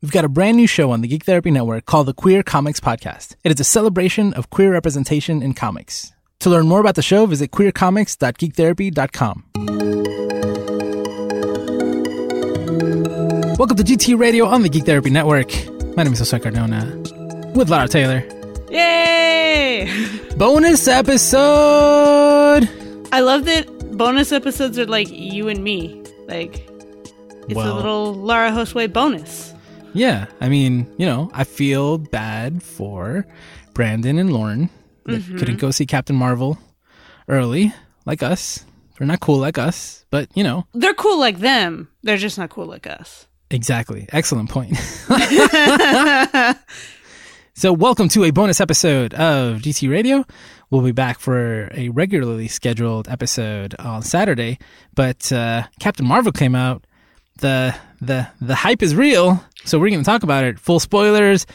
We've got a brand new show on the Geek Therapy Network called the Queer Comics Podcast. It is a celebration of queer representation in comics. To learn more about the show, visit queercomics.geektherapy.com. Welcome to GT Radio on the Geek Therapy Network. My name is Jose Cardona with Lara Taylor. Yay! Bonus episode! I love that bonus episodes are like you and me. Like, it's Well- a little Lara Hostway bonus. Yeah, I mean, you know, I feel bad for Brandon and Lauren that couldn't go see Captain Marvel early, like us. They're not cool like us, but you know, They're cool like them, they're just not cool like us. exactly. Excellent point. so, welcome to a bonus episode of GT Radio. We'll be back for a regularly scheduled episode on Saturday, but uh, Captain Marvel came out. the the The hype is real, so we're going to talk about it. Full spoilers,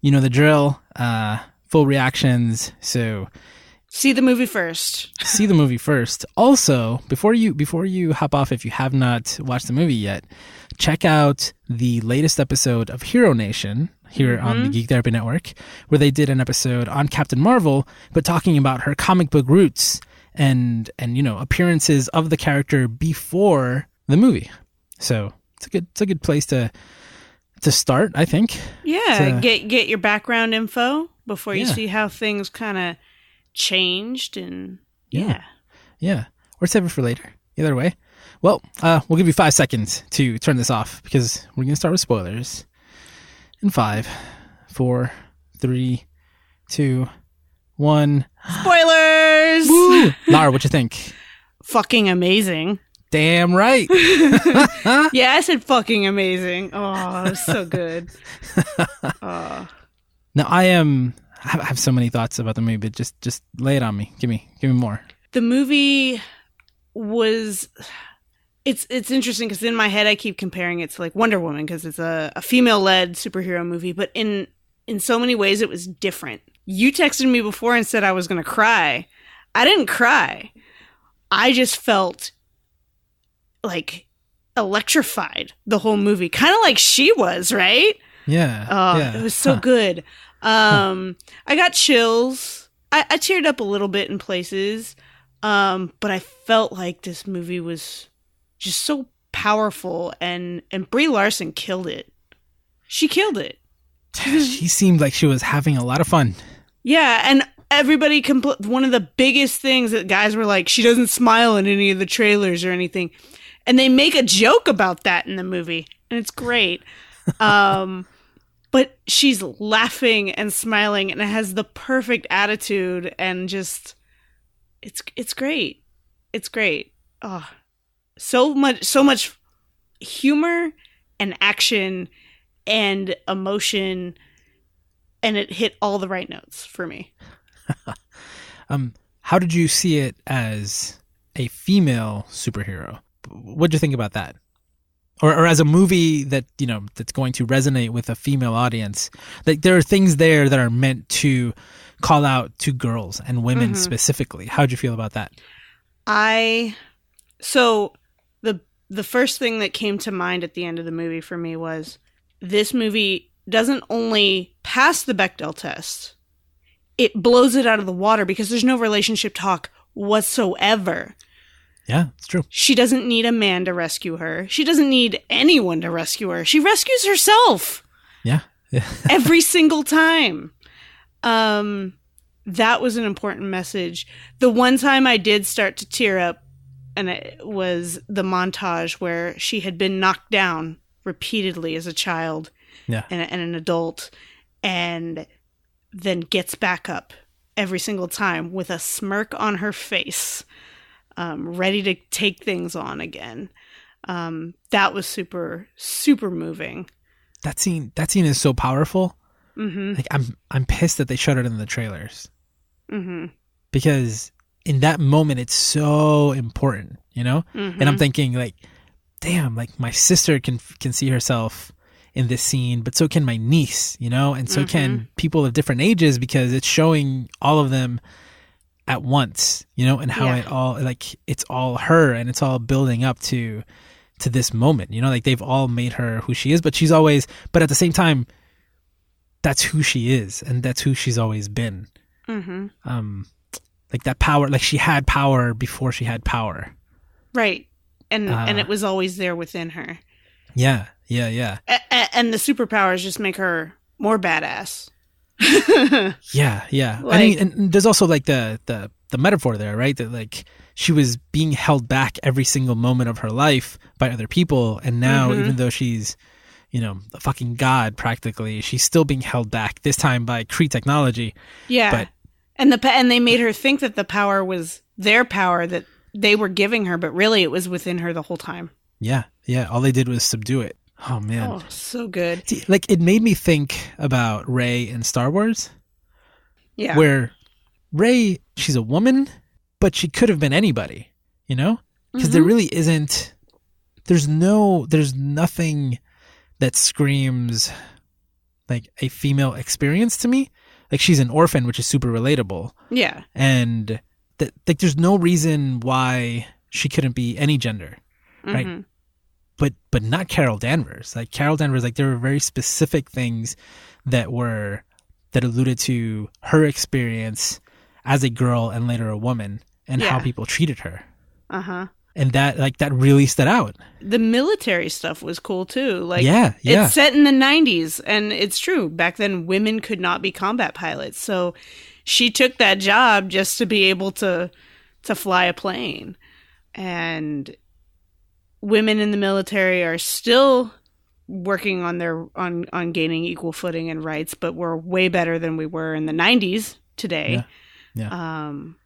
you know the drill. Uh, full reactions. So See the movie first. see the movie first. Also, before you before you hop off, if you have not watched the movie yet, check out the latest episode of Hero Nation here on the Geek Therapy Network, where they did an episode on Captain Marvel, but talking about her comic book roots and and you know appearances of the character before the movie. So it's a good it's a good place to to start, I think. Yeah, So- get get your background info before you Yeah. see how things kind of changed and yeah. Yeah. Or save it for later. Either way. Well, uh, we'll give you five seconds to turn this off because we're going to start with spoilers. In five, four, three, two, one. Spoilers. Woo! Lara, what you think? Fucking amazing. Damn right. Yeah, I said fucking amazing. Oh, it was so good. Oh. Now I am. I have- so many thoughts about the movie, but just just lay it on me. Give me give me more. the movie was it's it's interesting because in my head I keep comparing it to like Wonder Woman because it's a, a female led superhero movie, but in in so many ways it was different. You texted me before and said I was gonna cry. I didn't cry. I just felt like electrified the whole movie, kind of like she was, right? Yeah. Oh, yeah. it was so Huh. good. Um, I got chills. I, I teared up a little bit in places. Um, but I felt like this movie was just so powerful and and Brie Larson killed it. She killed it. She seemed like she was having a lot of fun. Yeah, and everybody compl- one of the biggest things that guys were like she doesn't smile in any of the trailers or anything. And they make a joke about that in the movie, and it's great. Um but she's laughing and smiling and it has the perfect attitude and just it's it's great. It's great. Oh, so much so much humor and action and emotion and it hit all the right notes for me. Um, how did you see it as a female superhero? What'd you think about that? Or, or as a movie that you know that's going to resonate with a female audience? Like there are things there that are meant to call out to girls and women Mhm. specifically. How'd you feel about that? I so the the first thing that came to mind at the end of the movie for me was this movie doesn't only pass the Bechdel test, it blows it out of the water because there's no relationship talk whatsoever. Yeah, it's true. She doesn't need a man to rescue her. She doesn't need anyone to rescue her. She rescues herself Yeah, every single time. Um, that was an important message. The one time I did start to tear up, and it was the montage where she had been knocked down repeatedly as a child yeah, and, and an adult, and then gets back up every single time with a smirk on her face, um, ready to take things on again. Um, that was super, super moving. that scene. That scene is so powerful. hmm Like I'm, I'm pissed that they showed it in the trailers hmm because in that moment it's so important, you know. hmm and I'm thinking like, damn, like my sister can can see herself in this scene, but so can my niece, you know, and so can people of different ages because it's showing all of them at once, you know, and how Yeah. it all like it's all her and it's all building up to to this moment. You know, like they've all made her who she is, but she's always, but at the same time, that's who she is, and that's who she's always been. Mm-hmm. Um, like that power, like she had power before she had power. Right. And Uh. and it was always there within her. Yeah, yeah, yeah, A- a- and the superpowers just make her more badass. yeah, yeah. I Like- mean, and and there's also like the the the metaphor there, right? That like she was being held back every single moment of her life by other people, and now Mhm. even though she's you know a fucking god practically, she's still being held back. This time by Kree technology. Yeah. But- and the and they made her think that the power was their power that they were giving her, but really it was within her the whole time. Yeah, yeah. All they did was subdue it. Oh man. Oh, so good. See, like it made me think about Rey in Star Wars, Yeah. where Rey, she's a woman, but she could have been anybody, you know? Because there Mhm. really isn't, there's no, there's nothing that screams like a female experience to me. Like she's an orphan, which is super relatable. yeah. And that, like, there's no reason why she couldn't be any gender. Right. But but not Carol Danvers. Like Carol Danvers, like there were very specific things that were that alluded to her experience as a girl and later a woman and how people treated her. Uh-huh. And that like that really stood out. The military stuff was cool too. Like yeah, yeah. It's set in the 90s, and it's true. Back then, women could not be combat pilots. So she took that job just to be able to to fly a plane. And women in the military are still working on their on on gaining equal footing and rights, but we're way better than we were in the 90s today. Yeah. Um,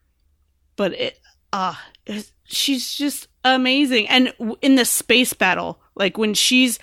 but it ah, it's she's just amazing. And in the space battle, like when she's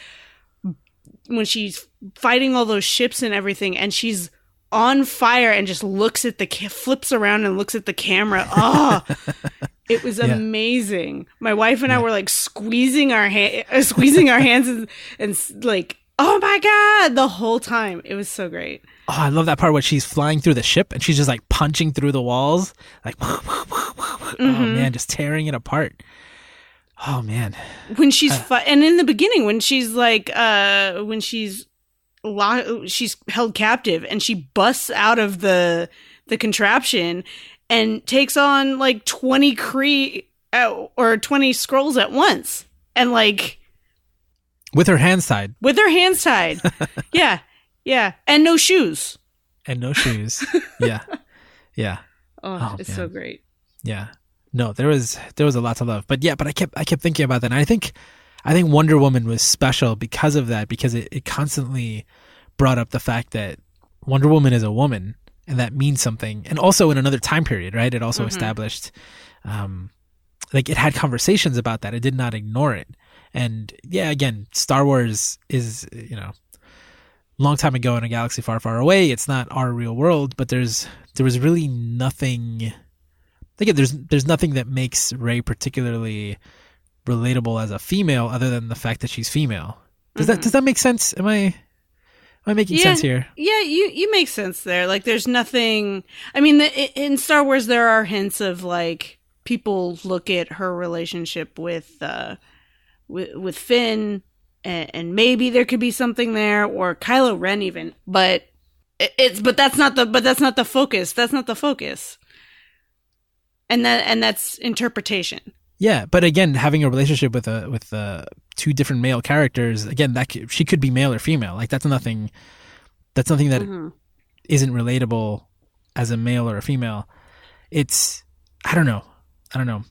when she's fighting all those ships and everything, and she's on fire and just looks at the ca- flips around and looks at the camera. Oh, it was Yeah. amazing. My wife and I were like squeezing our hand, uh, squeezing our hands, and, and like, oh my god, the whole time. It was so great. Oh, I love that part where she's flying through the ship and she's just like punching through the walls, like oh Mhm. man, just tearing it apart. Oh man, when she's Uh. fi- and in the beginning when she's like uh when she's lo- she's held captive and she busts out of the the contraption and takes on like 20 Kree uh, or 20 Skrulls at once and like with her hands tied with her hands tied yeah yeah and no shoes and no shoes. yeah, yeah. oh, Oh, it's so great Yeah. No, there was there was a lot to love. But yeah, but I kept I kept thinking about that. And I think I think Wonder Woman was special because of that, because it, it constantly brought up the fact that Wonder Woman is a woman and that means something. And also in another time period, right? It also Mhm. established um like it had conversations about that. It did not ignore it. And yeah, again, Star Wars is, you know, long time ago in a galaxy far, far away. It's not our real world, but there's there was really nothing again, there's there's nothing that makes Rey particularly relatable as a female other than the fact that she's female. Does that Mhm. does that make sense? Am I am I making Yeah. sense here? Yeah, you you make sense there. Like, there's nothing. I mean, the, in Star Wars, there are hints of like people look at her relationship with uh with, with Finn, and, and maybe there could be something there, or Kylo Ren even. But it, it's but that's not the but that's not the focus. That's not the focus. And that and that's interpretation. Yeah, but again, having a relationship with a with uh, two different male characters, again, that could, she could be male or female. Like that's nothing. That's nothing that Mhm. not relatable as a male or a female. It's I don't know. I don't know.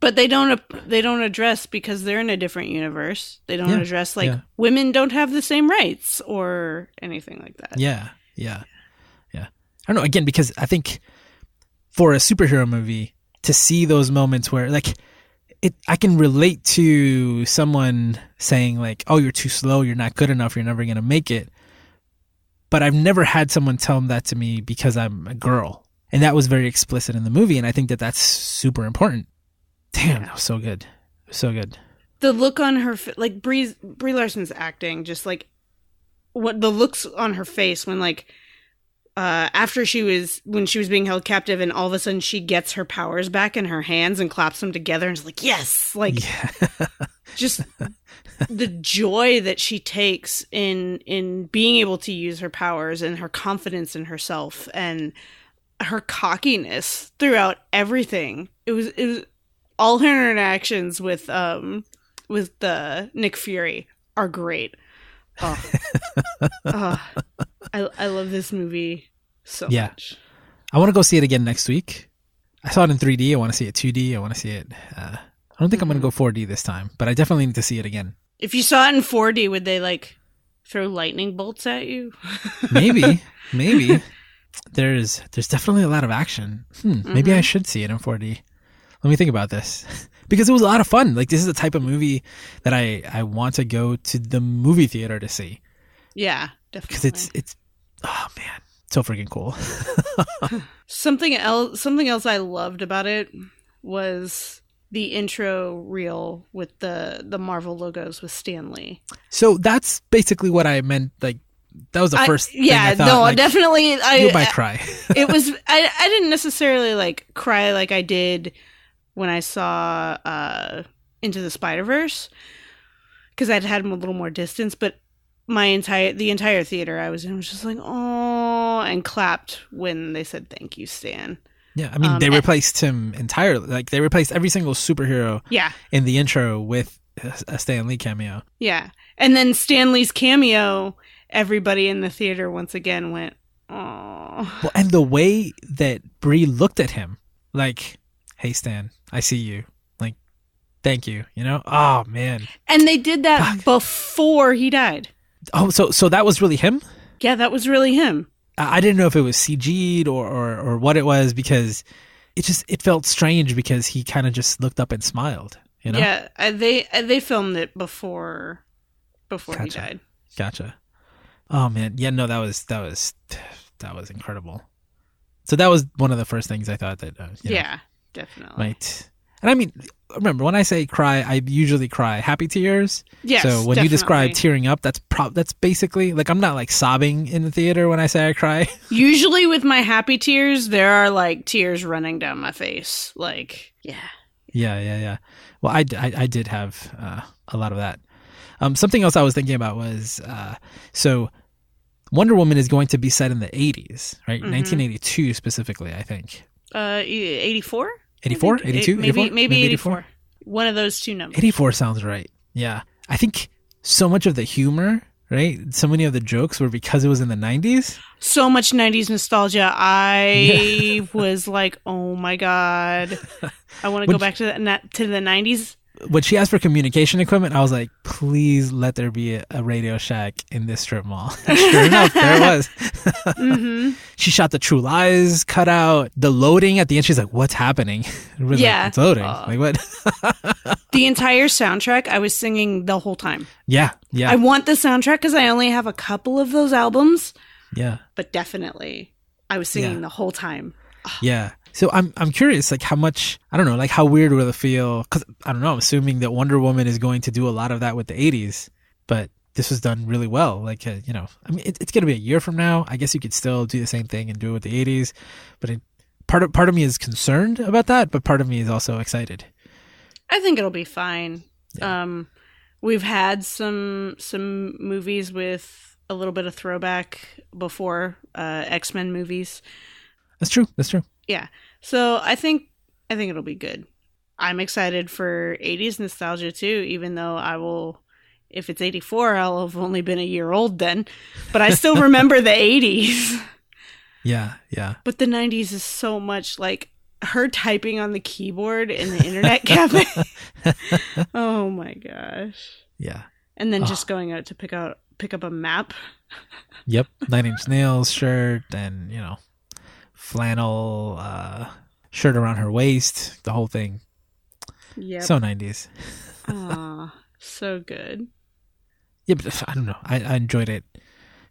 But they don't they don't address because they're in a different universe. They don't Yeah, address like yeah. women don't have the same rights or anything like that. Yeah, yeah, yeah. I don't know. Again, because I think for a superhero movie to see those moments where like it, I can relate to someone saying like, "Oh, you're too slow. You're not good enough. You're never gonna make it." But I've never had someone tell that to me because I'm a girl, and that was very explicit in the movie. And I think that that's super important. Damn, that was so good, so good. The look on her like Brie Brie Larson's acting just like what the looks on her face when like uh after she was when she was being held captive and all of a sudden she gets her powers back in her hands and claps them together and is like yes like Yeah, just the joy that she takes in in being able to use her powers and her confidence in herself and her cockiness throughout everything. It was it was all her interactions with um with the Nick Fury are great. Oh, oh I I love this movie so Yeah. much. I want to go see it again next week. I saw it in 3D. I want to see it 2D. I want to see it. Uh, I don't think I'm going to go 4D this time, but I definitely need to see it again. If you saw it in 4D, would they like throw lightning bolts at you? Maybe, maybe there's there's definitely a lot of action. Hmm, maybe I should see it in 4D. Let me think about this because it was a lot of fun. Like this is the type of movie that I I want to go to the movie theater to see yeah, definitely. because it's it's oh man, so freaking cool. Something else something else I loved about it was the intro reel with the the Marvel logos with Stan Lee. so that's basically what I meant. Like that was the first. thing yeah, I thought, no, like, definitely I You might cry. it was I I didn't necessarily like cry like I did when I saw uh Into the Spider-Verse cuz I'd had him a little more distance, but my entire the entire theater I was in was just like oh and clapped when they said thank you Stan. Yeah, I mean, Um, they and- replaced him entirely. Like they replaced every single superhero Yeah. in the intro with a, Stan Lee cameo. Yeah. And then Stan Lee's cameo, everybody in the theater once again went, oh. Well, and the way that Brie looked at him, like, "Hey, Stan, I see you. Like, thank you." You know? Oh man. And they did that Fuck. before he died. Oh, so so that was really him. Yeah, that was really him. I I didn't know if it was CG'd or, or or what it was because it just it felt strange because he kind of just looked up and smiled. You know? Yeah, uh, they uh, they filmed it before before he Gotcha. died. Gotcha. Oh man, yeah, no, that was that was that was incredible. So that was one of the first things I thought that uh, you know, Yeah, definitely. might. And I mean, remember when I say cry, I usually cry happy tears. Yes, so when you describe tearing up, that's pro- that's basically like I'm not like sobbing in the theater when I say I cry. Usually with my happy tears, there are like tears running down my face. Like, yeah. yeah, yeah, yeah. Well, I I did have uh, a lot of that. Um, something else I was thinking about was uh, so Wonder Woman is going to be set in the 80s, right? Mhm. 1982 specifically, I think. Uh 84? 84, 82, Maybe 84? maybe 84. One of those two numbers. 84 sounds right. Yeah. I think so much of the humor, right? So many of the jokes were because it was in the 90s. so much 90s nostalgia. I was like, "Oh my god. I want to go back to the to the 90s." When she asked for communication equipment, I was like, please let there be a, a Radio Shack in this strip mall. sure enough, there it was. Mhm. She shot the True Lies cutout, the loading at the end. She's like, what's happening? We're like, Yeah. it's loading. Uh. like, what? The entire soundtrack I was singing the whole time. yeah, yeah, I want the soundtrack cuz I only have a couple of those albums, yeah, but definitely I was singing Yeah. the whole time. yeah. So I'm I'm curious, like how much I don't know, like how weird will it feel? Because I don't know. I'm assuming that Wonder Woman is going to do a lot of that with the '80s, but this was done really well. Like uh, you know, I mean, it, it's going to be a year from now. I guess you could still do the same thing and do it with the '80s, but it, part of part of me is concerned about that, but part of me is also excited. I think it'll be fine. Yeah. Um we've had some some movies with a little bit of throwback before uh X-Men movies. That's true. That's true. Yeah. So I think I think it'll be good. I'm excited for 80s nostalgia too, even though I will if it's 84, I'll have only been a year old then. But I still remember the 80s. Yeah, yeah. But the 90s is so much like her typing on the keyboard in the internet cafe. oh my gosh. Yeah. And then Oh. just going out to pick out pick up a map. Yep. Nine Inch Nails shirt and, you know, flannel uh, shirt around her waist, the whole thing. Yeah. So 90s. Aw, so good. Yeah, but I don't know. I, I enjoyed it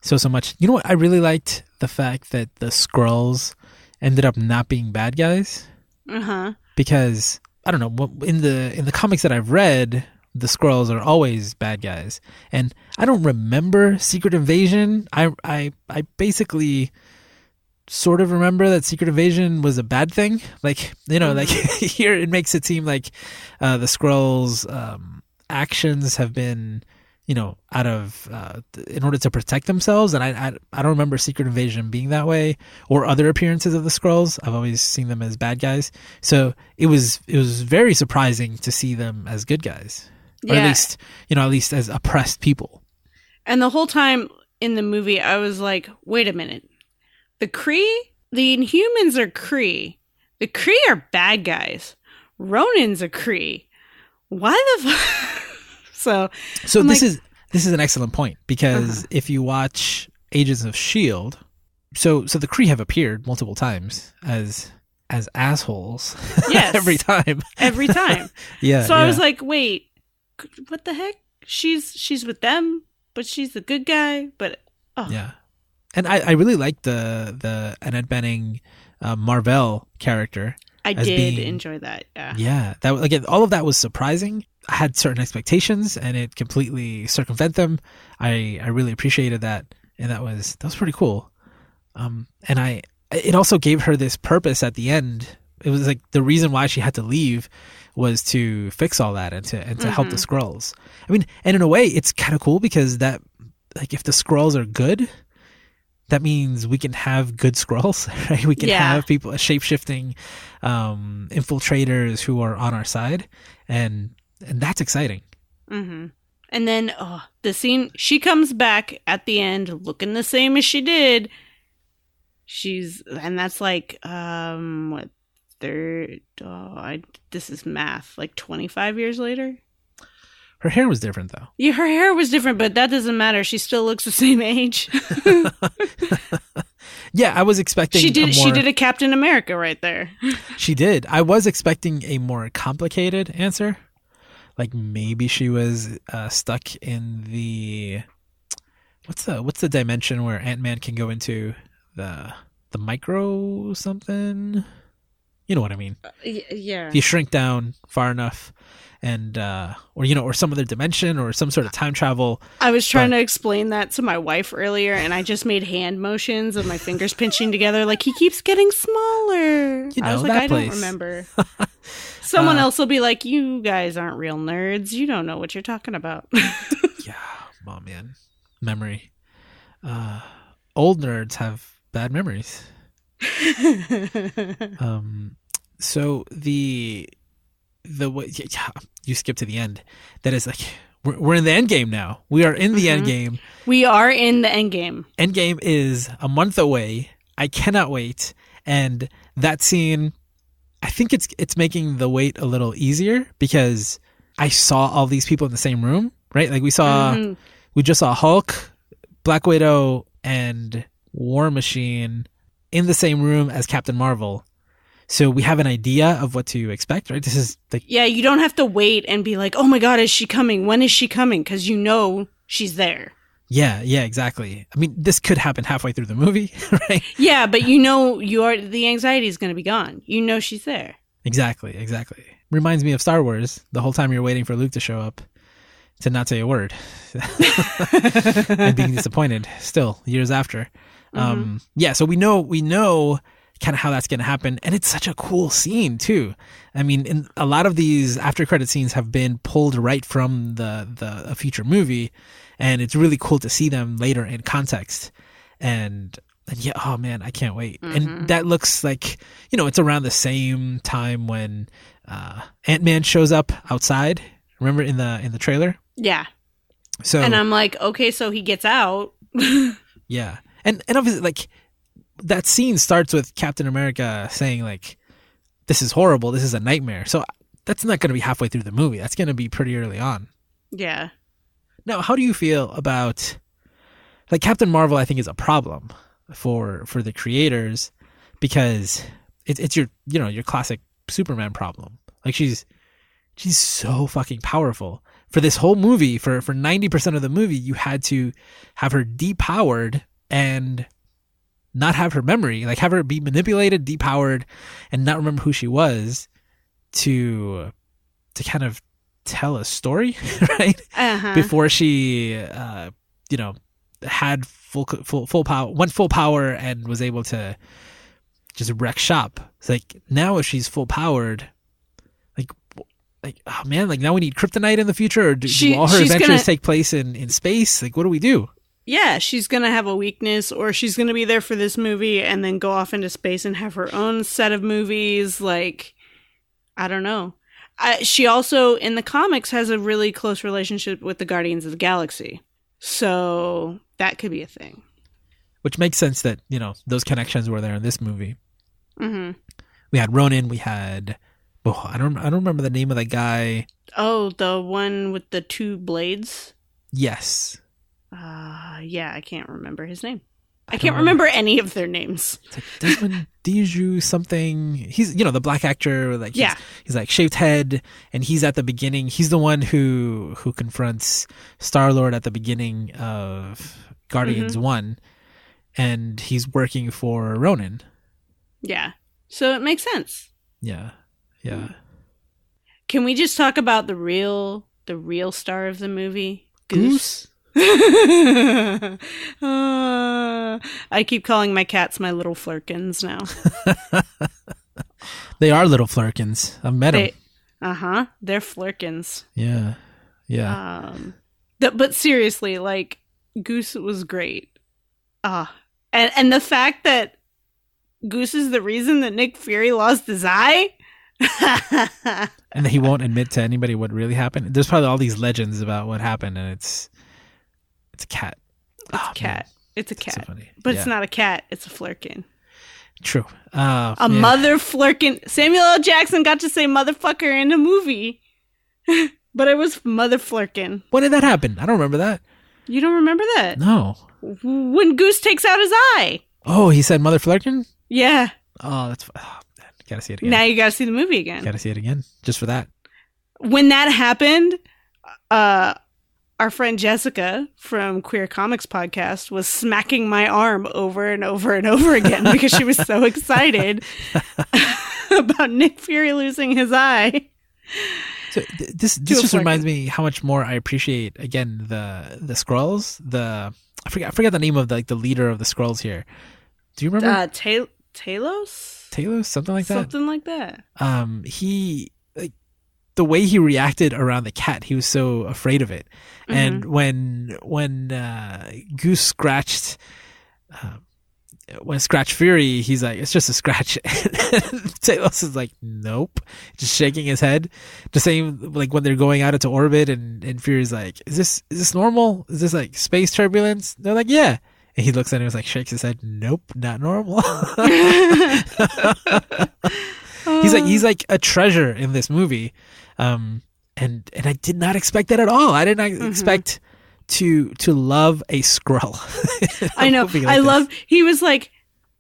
so, so much. You know what? I really liked the fact that the Skrulls ended up not being bad guys Uh-huh. because, I don't know, in the in the comics that I've read, the Skrulls are always bad guys. And I don't remember Secret Invasion. I I I basically sort of remember that Secret Invasion was a bad thing. Like, you know, like here it makes it seem like uh the Skrulls um actions have been you know out of uh, in order to protect themselves. And I, I i don't remember secret invasion being that way or other appearances of the Skrulls. I've always seen them as bad guys. So it was it was very surprising to see them as good guys. Or at least you know at least as oppressed people. And the whole time in the movie, I was like, wait a minute. The Kree? The Inhumans are Kree. The Kree are bad guys. Ronan's a Kree. Why the f- So, so I'm this like- is this is an excellent point because Uh-huh. if you watch agents of shield so so the kree have appeared multiple times as as assholes Yes. every time every time. yeah so I was like, wait, what the heck? She's she's with them, but she's the good guy, but oh. Yeah, and I, I really like the the Annette Bening uh, Mar-Vell character. I did being- enjoy that. Yeah. Yeah, that again, all of that was surprising. I had certain expectations, and it completely circumvent them. I I really appreciated that, and that was that was pretty cool. Um, and I it also gave her this purpose at the end. It was like the reason why she had to leave was to fix all that and to and to help the Mhm. Skrulls. I mean, and in a way, it's kind of cool because that like if the Skrulls are good, that means we can have good Skrulls, right? We can Yeah. have people shape shifting um, infiltrators who are on our side, and and that's exciting. Mm-hmm. And then oh, the scene she comes back at the end looking the same as she did. She's and that's like um what third oh I this is math like 25 years later. Her hair was different though. Yeah, her hair was different, but that doesn't matter. She still looks the same age. Yeah, I was expecting she did A she did a Captain America right there. She did. I was expecting a more complicated answer, like maybe she was uh, stuck in the what's the what's the dimension where Ant Man can go into the the micro something. You know what I mean? yeah. If you shrink down far enough, and uh, or you know, or some other dimension, or some sort of time travel. I was trying But- to explain that to my wife earlier, and I just made hand motions of my fingers pinching together, like he keeps getting smaller. You I was like, I place. don't remember. Someone Uh, else will be like, "You guys aren't real nerds. You don't know what you're talking about." Yeah, oh man, memory. Uh, old nerds have bad memories. Um, so the the way yeah, you skip to the end. That is like we're, we're in the end game now. We are in the end Mhm. game. we are in the end game. End game is a month away. I cannot wait. And that scene, I think it's it's making the wait a little easier because I saw all these people in the same room. Right, like we saw Mhm. we just saw Hulk, Black Widow, and War Machine in the same room as Captain Marvel. So we have an idea of what to expect, right? This is like Yeah, you don't have to wait and be like, "Oh my god, is she coming? When is she coming?" Because you know she's there. yeah, yeah, exactly. I mean, this could happen halfway through the movie, right? Yeah, but you know you are the anxiety is going to be gone. You know she's there. Exactly, exactly. Reminds me of Star Wars. The whole time you're waiting for Luke to show up to not say a word and being disappointed still years after. Um, yeah, so we know we know kind of how that's going to happen, and it's such a cool scene too. I mean, in, a lot of these after credit scenes have been pulled right from the the a future movie, and it's really cool to see them later in context. And, and yeah, oh man, I can't wait. Mhm. And that looks like you know it's around the same time when uh, Ant Man shows up outside. Remember in the in the trailer? Yeah. So And I'm like, "Okay, so he gets out." Yeah, and and obviously, like that scene starts with Captain America saying like, "This is horrible. This is a nightmare." So that's not going to be halfway through the movie. That's going to be pretty early on. yeah. Now, how do you feel about like Captain Marvel? I think is a problem for for the creators because it's it's your you know your classic Superman problem. Like she's she's so fucking powerful. For this whole movie, for for ninety percent of the movie, you had to have her depowered and not have her memory, like have her be manipulated, depowered, and not remember who she was to to kind of tell a story, right? Uh-huh. before she uh you know had full full full power went full power and was able to just wreck shop it's like now if she's full powered like like oh man, like now we need kryptonite in the future, or do, She- do all her adventures gonna- take place in in space? Like what do we do? Yeah, she's going to have a weakness or she's going to be there for this movie and then go off into space and have her own set of movies like I don't know. I, she also in the comics has a really close relationship with the Guardians of the Galaxy. So that could be a thing. Which makes sense that you know those connections were there in this movie. Mhm. We had Ronan. We had oh I don't I don't remember the name of that guy. Oh, the one with the two blades? Yes, Uh yeah, I can't remember his name. I, I can't remember any of their names. it's like Desmond Diju something. He's you know the black actor. Like he's, Yeah. he's like shaved head, and he's at the beginning. He's the one who who confronts Star Lord at the beginning of Guardians Mm-hmm. One, and he's working for Ronan. Yeah. So it makes sense. Yeah, yeah. Can we just talk about the real the real star of the movie? Goose? Uh, I keep calling my cats my little flerkens now. They are little flerkens. I've met them. Uh huh. They're flerkens. Yeah, yeah. Um, th- but seriously, like Goose was great. Ah, and and the fact that Goose is the reason that Nick Fury lost his eye. and he won't admit to anybody what really happened. There's probably all these legends about what happened, and it's it's a cat. It's Oh, a cat. It's a man, so cat. funny. but Yeah, it's not a cat. It's a flerken. true. Uh, A yeah. mother flerken. Samuel L. Jackson got to say motherfucker in a movie, but it was mother flerken. When did that happen? I don't remember that. You don't remember that? No. When Goose takes out his eye. Oh, he said mother flerken. Yeah. Oh, that's. Oh. Gotta see it again. Now you got to see the movie again. Gotta see it again, just for that. when that happened, uh, our friend Jessica from Queer Comics Podcast was smacking my arm over and over and over again because she was so excited about Nick Fury losing his eye. So th- this this just reminds me how much more I appreciate again the the Skrulls. The I forget I forget the name of the, like the leader of the Skrulls here. Do you remember Uh, Ta- Talos? Talos? Something like that. Something like that. um he the way he reacted around the cat he was so afraid of it. And when when uh goose scratched um, when scratch fury he's like it's just a scratch. Talos is like nope. Just shaking his head. The same like when they're going out into orbit and and fury's like is this is this normal? Is this like space turbulence? They're like yeah. And he looks at him and like shakes his head nope not normal. He's like he's like a treasure in this movie um and and i did not expect that at all i did not Mm-hmm. expect to to love a Skrull I know. Like I this. love. He was like,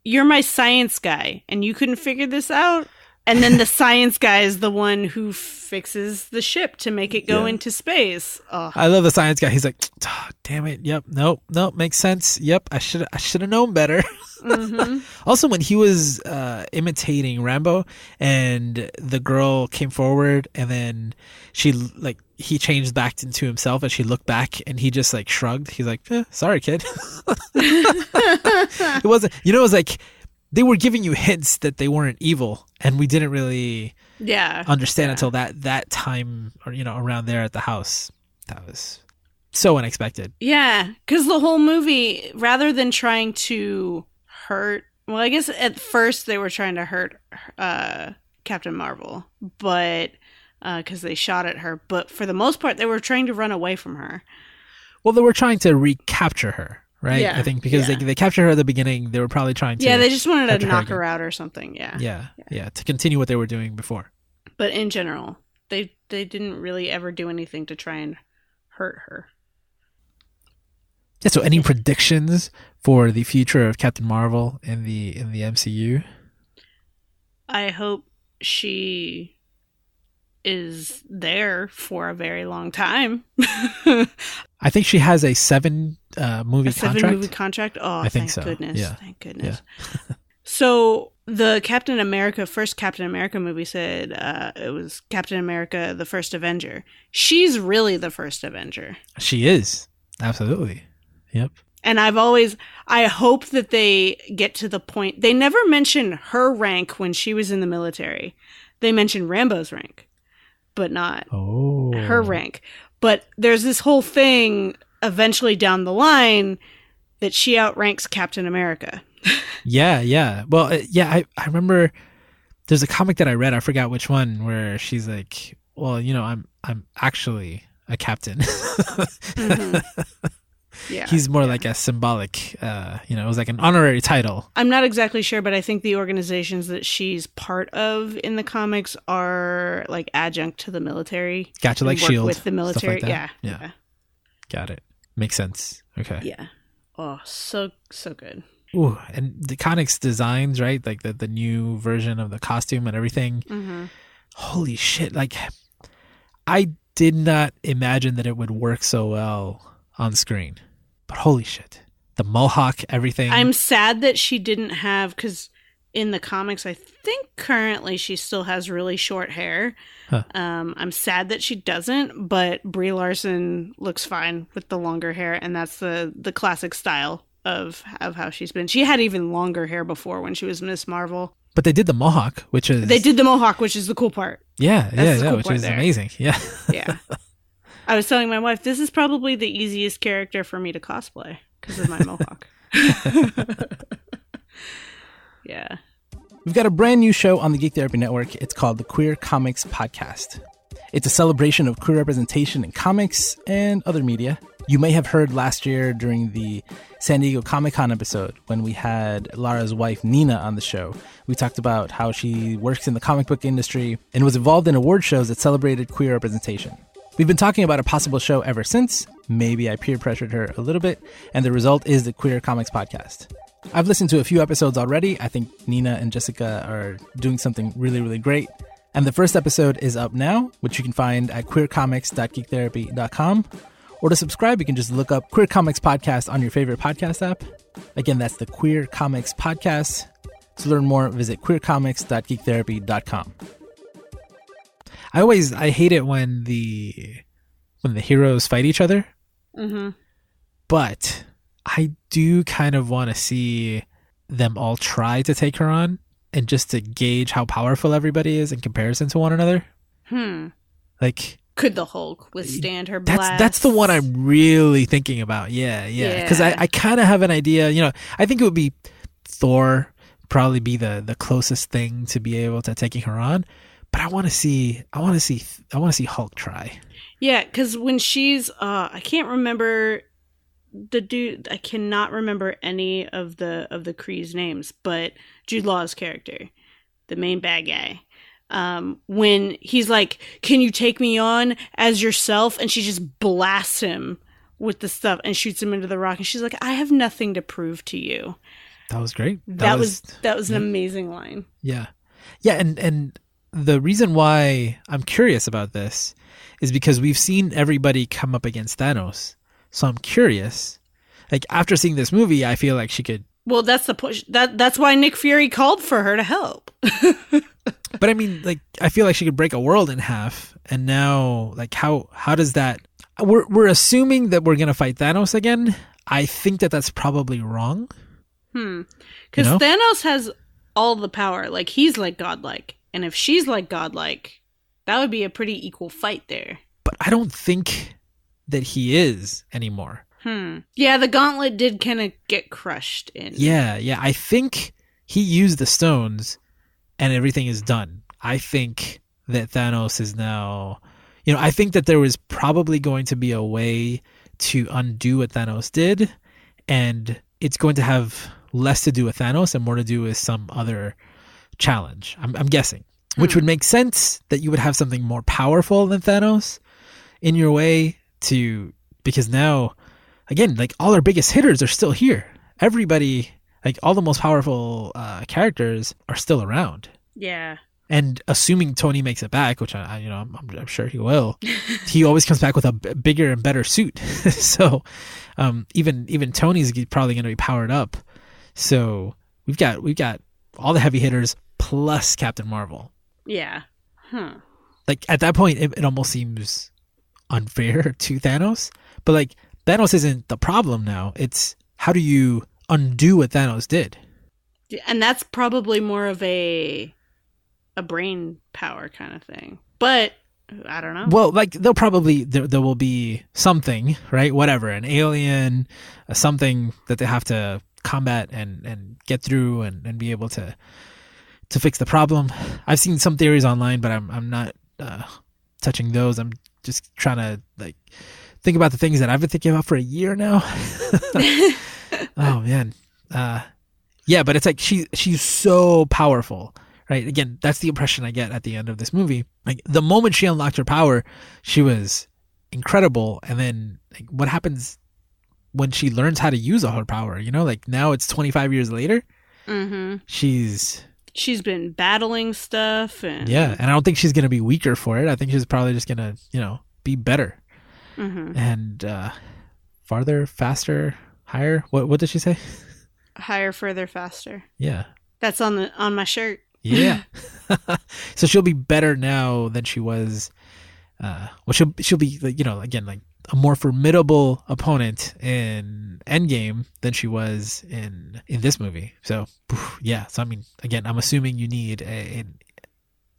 "You're my science guy, and you couldn't figure this out." And then the science guy is the one who fixes the ship to make it go Yeah. into space. Oh, i love the science guy. He's like "Ah, damn it. Yep. Nope. Nope. Makes sense. Yep. I should i should have known better. Mm-hmm. also when he was uh imitating Rambeau and the girl came forward and then she like he changed back into himself and she looked back and he just like shrugged. He's like eh, sorry kid. It wasn't you know it was like they were giving you hints that they weren't evil and we didn't really yeah. understand Yeah. until that that time or you know around there at the house that was so unexpected Yeah, because the whole movie, rather than trying to hurt, well, I guess at first they were trying to hurt uh, Captain Marvel, but because they shot at her, but for the most part, they were trying to run away from her. well they were trying to recapture her right Yeah, i think because yeah. they, they captured her at the beginning they were probably trying to Yeah, they just wanted to capture her knock her out or something. Yeah. yeah, yeah to continue what they were doing before but in general, they they didn't really ever do anything to try and hurt her. yeah so any predictions for the future of captain marvel in the in the mcu I hope she is there for a very long time. i think she has a seven uh movie contract. a seven contract movie contract. Oh, I think thank so, goodness. yeah. Thank goodness. so the Captain America first Captain America movie said uh, it was Captain America the first Avenger. She's really the first Avenger. she is absolutely yep And I've always I hope that they get to the point they never mention her rank when she was in the military. They mention Rambeau's rank. but not Oh. her rank. But there's this whole thing eventually down the line that she outranks Captain America. Yeah, yeah. Well, uh, yeah, I, I remember there's a comic that I read, I forgot which one, where she's like, Well, you know, I'm I'm actually a captain. Mhm. Yeah. He's more like a symbolic uh, you know, it was like an honorary title. I'm not exactly sure, but I think the organizations that she's part of in the comics are like adjunct to the military. Gotcha, like Shield. with the military. like that. yeah, Yeah. Got it. Makes sense. Okay. yeah. Oh, so so good. Ooh, and the comics designs, right? Like the, the new version of the costume and everything. hmm Holy shit. Like, I did not imagine that it would work so well on screen. But holy shit. The mohawk, everything. I'm sad that she didn't have because in the comics, I think currently she still has really short hair. Huh. Um, I'm sad that she doesn't, but Brie Larson looks fine with the longer hair, and that's the the classic style of of how she's been. She had even longer hair before when she was Miss Marvel. but they did the mohawk, which is. They did the mohawk, which is the cool part. Yeah, yeah, yeah, cool which is there. amazing. Yeah. Yeah. I was telling my wife this is probably the easiest character for me to cosplay because of my mohawk. yeah. We've got a brand new show on the Geek Therapy Network. It's called the Queer Comics Podcast. It's a celebration of queer representation in comics and other media. You may have heard last year during the San Diego Comic Con episode when we had Lara's wife Nina on the show. We talked about how she works in the comic book industry and was involved in award shows that celebrated queer representation. We've been talking about a possible show ever since. Maybe I peer pressured her a little bit, and the result is the Queer Comics Podcast. I've listened to a few episodes already. I think Nina and Jessica are doing something really, really great. And the first episode is up now, which you can find at queercomics.geektherapy.com. Or to subscribe, you can just look up Queer Comics Podcast on your favorite podcast app. Again, that's the Queer Comics Podcast. To learn more, visit queercomics.geektherapy.com. I always I hate it when the when the heroes fight each other Mm-hmm. but I do kind of want to see them all try to take her on and just to gauge how powerful everybody is in comparison to one another. Hmm. Like Could the Hulk withstand her that's that's the one I'm really thinking about. Yeah, yeah. Because Yeah. I, I kind of have an idea. You know, I think it would be Thor probably be the the closest thing to be able to taking her on. But I want to see. I want to see. I want to see Hulk try. Yeah, because when she's, uh, I can't remember the dude. I cannot remember any of the of the Kree's names, but Jude Law's character, the main bad guy. Um, when he's like, "Can you take me on as yourself?" and she just blasts him with the stuff and shoots him into the rock, and she's like, "I have nothing to prove to you." That was great. That, was, that was an amazing line. Yeah. Yeah, and and the reason why I'm curious about this is because we've seen everybody come up against Thanos. So I'm curious. Like after seeing this movie, I feel like she could Well, that's the push. That that's why Nick Fury called for her to help. but I mean like I feel like she could break a world in half and now like how how does that we're we're assuming that we're going to fight Thanos again. I think that that's probably wrong. Hmm. Because You know? Thanos has all the power. Like he's like godlike, and if she's like godlike, that would be a pretty equal fight there. But I don't think that he is anymore. Hmm. Yeah, the gauntlet did kind of get crushed in. Yeah, yeah. I think he used the stones and everything is done. I think that Thanos is now, you know, I think that there was probably going to be a way to undo what Thanos did, and it's going to have less to do with Thanos and more to do with some other challenge. I'm, I'm guessing, which Hmm. would make sense that you would have something more powerful than Thanos in your way to, because now, again, like all our biggest hitters are still here. Everybody, like all the most powerful uh, characters, are still around. Yeah. And assuming Tony makes it back, which I, I you know, I'm, I'm sure he will, he always comes back with a b- bigger and better suit. so, um, even even Tony's probably going to be powered up. So we've got we've got all the heavy hitters plus Captain Marvel. Yeah. Huh. Like at that point, it, it almost seems unfair to Thanos. But like Thanos isn't the problem now. It's how do you undo what Thanos did? And that's probably more of a a brain power kind of thing. But I don't know. Well, like they'll probably there, there will be something, right? Whatever, an alien, uh, something that they have to combat and and get through and and be able to to fix the problem. I've seen some theories online, but I'm I'm not uh, touching those. I'm just trying to like think about the things that I've been thinking about for a year now. oh man, uh, yeah, but it's like she she's so powerful, right? Again, that's the impression I get at the end of this movie. Like the moment she unlocked her power, she was incredible, and then like, what happens when she learns how to use all her power? You know, like now it's 25 years later. Mm-hmm. She's She's been battling stuff, and yeah, and I don't think she's gonna be weaker for it. I think she's probably just gonna you know be better Mhm. and uh, farther, faster, higher. What what did she say? higher, further, faster. Yeah, That's on the on my shirt. Yeah. so she'll be better now than she was. Uh, well, she'll she'll be like, you know again like a more formidable opponent in Endgame than she was in in this movie. So yeah. So I mean, again, I'm assuming you need a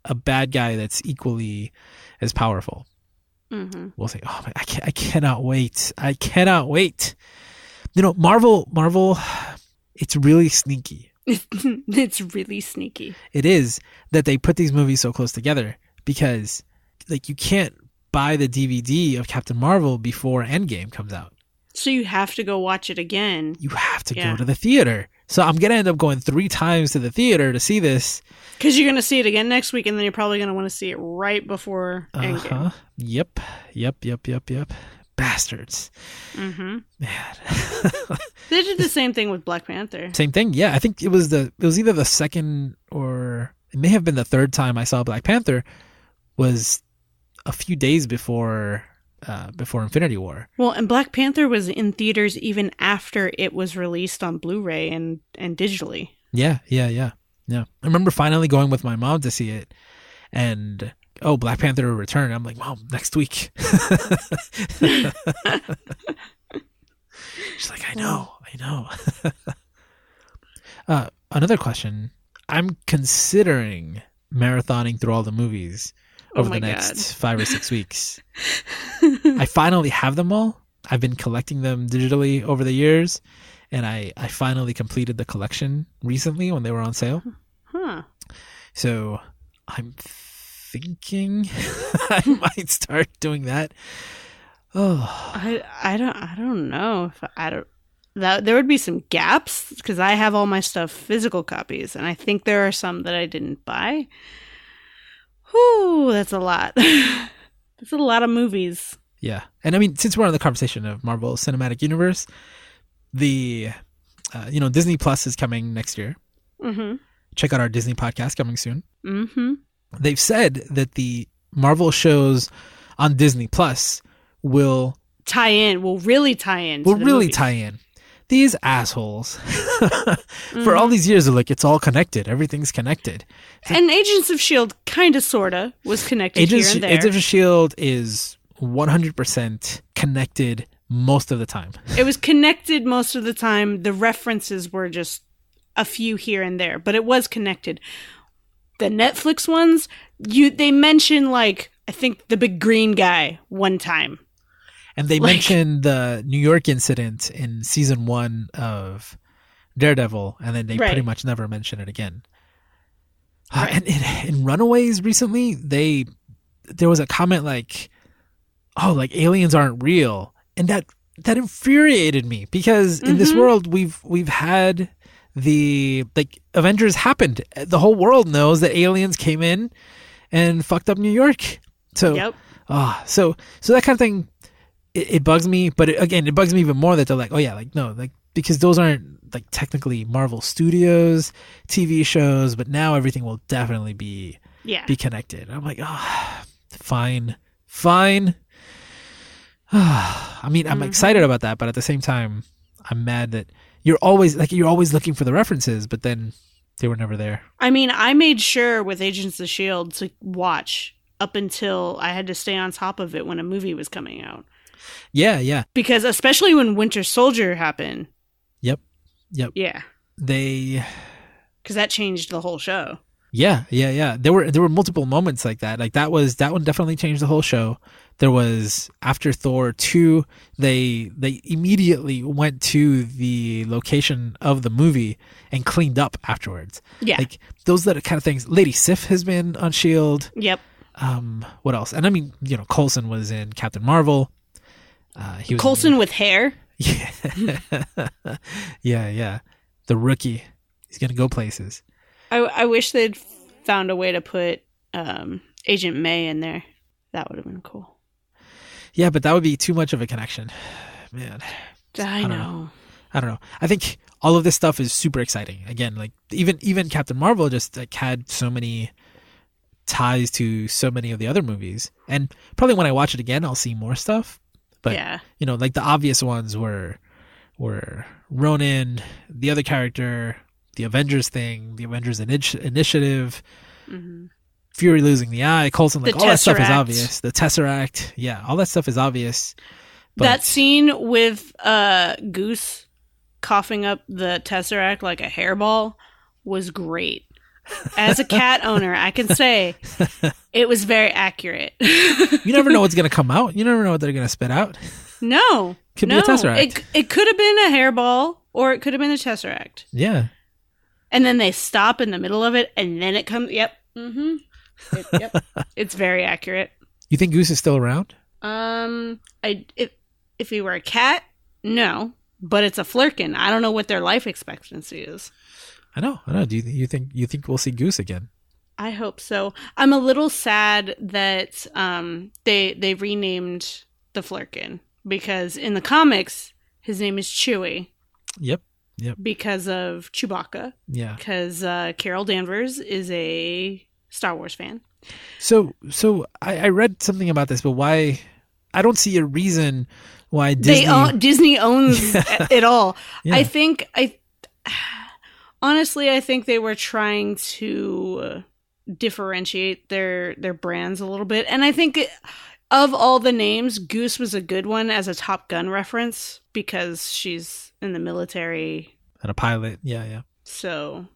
a bad guy that's equally as powerful. Mm-hmm. We'll say, oh my, I can I cannot wait. I cannot wait. You know, Marvel Marvel, it's really sneaky it's really sneaky. it is that they put these movies so close together because like you can't buy the DVD of Captain Marvel before Endgame comes out. So you have to go watch it again You have to Yeah. go to the theater. So I'm gonna end up going three times to the theater to see this. because you're going to see it again next week, and then you're probably going to want to see it right before Uh Endgame. huh. Yep. Yep. Yep. Yep. Yep. Bastards. Mm-hmm. Man. They did the same thing with Black Panther. Same thing. Yeah. I think it was the it was either the second or it may have been the third time I saw Black Panther was a few days before uh before Infinity War. Well, and Black Panther was in theaters even after it was released on Blu-ray and and digitally. Yeah, yeah, yeah, yeah. I remember finally going with my mom to see it, and oh, Black Panther will return. I'm like, mom, next week. She's like, I know, I know. uh, another question. I'm considering marathoning through all the movies Oh over my the next God. five or six weeks. I finally have them all. I've been collecting them digitally over the years, and I, I finally completed the collection recently when they were on sale. Huh. So I'm thinking I might start doing that. Oh, I I don't I don't know if I don't that there would be some gaps because I have all my stuff physical copies and I think there are some that I didn't buy. Whew, that's a lot. that's a lot of movies. yeah. And I mean, since we're on the conversation of Marvel Cinematic Universe, the uh, you know Disney Plus is coming next year. Mm-hmm. Check out our Disney podcast coming soon. Mm-hmm. They've said that the Marvel shows on Disney Plus will Tie in. Will really tie in. to will really movies. tie in. These assholes, Mm-hmm. for all these years, they're like it's all connected. Everything's connected. And Agents of Shield, kind of, sorta, was connected Agents, here and there. Agents of Shield is 100% connected most of the time. it was connected most of the time. The references were just a few here and there, but it was connected. The Netflix ones, you they mention like I think the big green guy one time. And they Like- mentioned the New York incident in season one of Daredevil, and then they Right. pretty much never mention it again. Uh, and in, in Runaways recently, they there was a comment like, "Oh, like aliens aren't real," and that that infuriated me because in this Mhm. world we've we've had the like Avengers happened. The whole world knows that aliens came in and fucked up New York. So Yep. Ah, so so that kind of thing, it, it bugs me. But it, again, it bugs me even more that they're like, oh yeah, like no, like because those aren't like technically Marvel Studios TV shows, but now everything will definitely be Yeah. be connected. I'm like, ah, fine, fine. I mean, I'm Mhm. excited about that, but at the same time, I'm mad that you're always like you're always looking for the references, but then they were never there. I mean, I made sure with Agents of Shield to watch up until I had to stay on top of it when a movie was coming out. Yeah, yeah, Because especially when Winter Soldier happened. Yep. Yep. Yeah. they Because that changed the whole show. Yeah, yeah, yeah. There were there were multiple moments like that. Like that was that one definitely changed the whole show. There was after Thor two, they they immediately went to the location of the movie and cleaned up afterwards. Yeah. like those that kind of things. Lady Sif has been on Shield. Yep. Um, what else? And I mean, you know, Coulson was in Captain Marvel. Uh, he was Coulson with hair. Yeah, yeah, yeah. The rookie. He's gonna go places. I, I wish they'd found a way to put um, Agent May in there. That would have been cool. Yeah, but that would be too much of a connection, man. I don't know. know. I don't know. I think all of this stuff is super exciting. Again, like even even Captain Marvel just like had so many ties to so many of the other movies, and probably when I watch it again, I'll see more stuff. But yeah. you know, like the obvious ones were were Ronan, the other character, the Avengers thing, the Avengers initi- initiative, hmm Fury losing the eye, Coulson, like The all that stuff is obvious. The Tesseract, yeah, all that stuff is obvious. But that scene with uh, Goose coughing up the Tesseract like a hairball was great. As a cat owner, I can say it was very accurate. you never know what's gonna come out. You never know what they're gonna spit out. no, Could be a Tesseract. It, it could have been a hairball or it could have been a Tesseract. Yeah, And then they stop in the middle of it, and then it comes. Yep. Mm-hmm. It, yep. it's very accurate. you think Goose is still around? Um, I if if he were a cat, no, but it's a flerken. I don't know what their life expectancy is. I know, I know. Do you, you think you think we'll see Goose again? I hope so. I'm a little sad that um they they renamed the flerken because in the comics his name is Chewie. Yep. Yep. Because of Chewbacca Yeah. because uh, Carol Danvers is a Star Wars fan. So so I, I read something about this, but why? I don't see a reason why Disney. They own, Disney owns it all. Yeah. I think I honestly I think they were trying to differentiate their their brands a little bit, and I think it, of all the names, Goose was a good one as a Top Gun reference because she's in the military. and a pilot. Yeah, yeah, So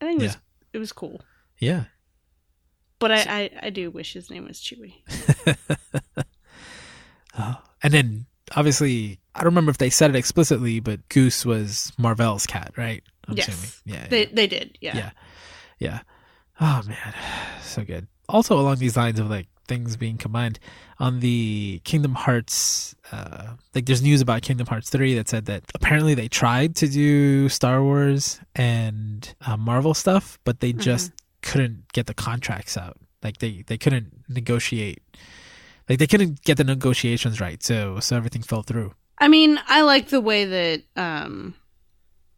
I think it was Yeah. it was cool. yeah. But I, I, I do wish his name was Chewie. Oh. Uh, and then obviously, I don't remember if they said it explicitly, but Goose was Marvel's cat, right? I'm Yes. assuming. Yeah. They yeah. they did, yeah. Yeah. Yeah. Oh man, so good. Also along these lines of like things being combined on the Kingdom Hearts, uh, like there's news about Kingdom Hearts three that said that apparently they tried to do Star Wars and uh, Marvel stuff, but they just couldn't get the contracts out. Like they they couldn't negotiate. Like they couldn't get the negotiations right, so so everything fell through. I mean, I like the way that um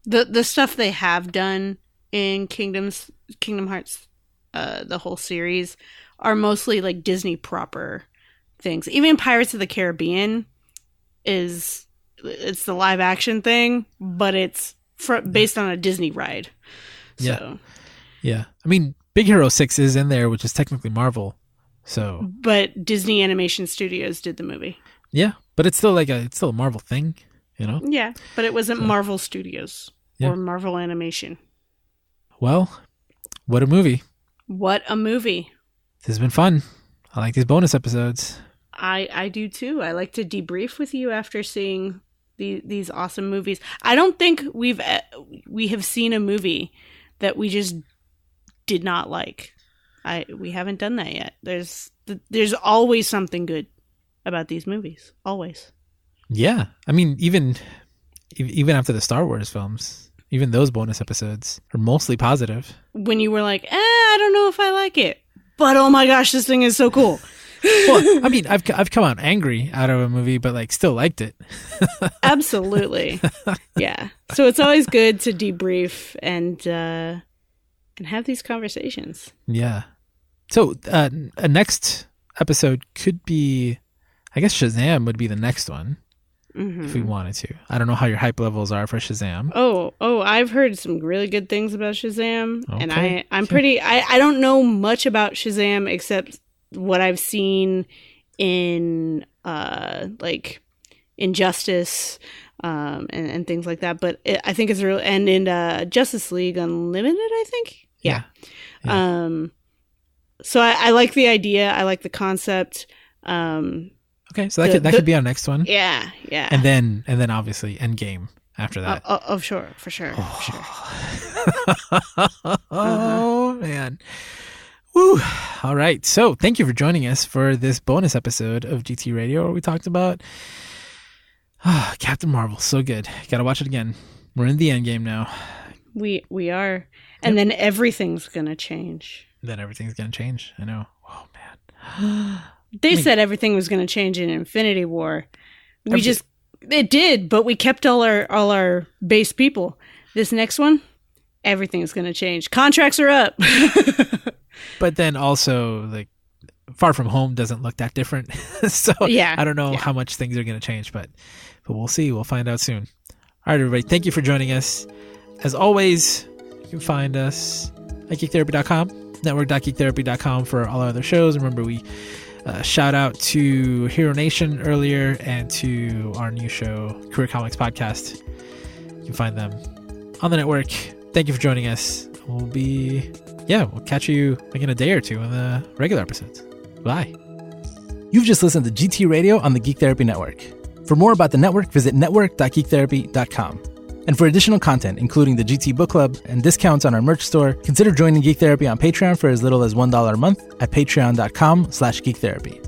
the the stuff they have done in Kingdoms Kingdom Hearts uh the whole series are mostly like Disney proper things. Even Pirates of the Caribbean is it's the live action thing, but it's fr- based on a Disney ride. Yeah. So, Yeah, I mean, Big Hero Six is in there, which is technically Marvel. So but Disney Animation Studios did the movie. yeah, but it's still like a it's still a Marvel thing, you know. Yeah, but it wasn't Marvel Studios Yeah. or Marvel Animation. Well, what a movie! What a movie. This has been fun. I like these bonus episodes. I I do too. I like to debrief with you after seeing the, these awesome movies. I don't think we've uh, we have seen a movie that we just did not like. I we haven't done that yet. There's there's always something good about these movies. Always. Yeah, I mean, even even after the Star Wars films, even those bonus episodes are mostly positive. When you were like, eh, I don't know if I like it, but oh my gosh, this thing is so cool. Well, I mean, I've I've come out angry out of a movie, but like still liked it. Absolutely. yeah. So it's always good to debrief and uh and have these conversations. Yeah. So uh, a next episode could be, I guess Shazam would be the next one Mhm. if we wanted to. I don't know how your hype levels are for Shazam. Oh, oh, I've heard some really good things about Shazam, and I, I'm pretty. I, I don't know much about Shazam except what I've seen in, uh, like Injustice, um, and, and things like that. But it, I think it's real, and in uh, Justice League Unlimited, I think. Yeah. Yeah. Um, so I, I, like the idea. I like the concept. Um, okay, so that the, could that the, could be our next one. Yeah, yeah. And then and then obviously Endgame after that. Oh, oh, oh sure, for sure, oh. for sure. oh uh-huh. man. Woo. All right. So thank you for joining us for this bonus episode of GT Radio where we talked about oh, Captain Marvel. So good. Gotta watch it again. We're in the end game now. We we are. And yep. then everything's gonna change. Then everything's gonna change. I know. Oh man. they I mean, said everything was gonna change in Infinity War. We every- just it did, but we kept all our all our base people. This next one, everything's gonna change. Contracts are up. but then also like Far From Home doesn't look that different. so yeah, I don't know yeah. how much things are going to change, but but we'll see. We'll find out soon. All right, everybody. Thank you for joining us. As always, you can find us at geektherapy.com, network.geektherapy.com for all our other shows. Remember, we uh, shout out to Hero Nation earlier and to our new show, Career Comics Podcast. You can find them on the network. Thank you for joining us. We'll be yeah, we'll catch you like in a day or two in the regular episodes. Bye. You've just listened to GT Radio on the Geek Therapy Network. For more about the network, visit network.geektherapy.com. And for additional content, including the GT Book Club and discounts on our merch store, consider joining Geek Therapy on Patreon for as little as $1 a month at patreon.com slash geektherapy.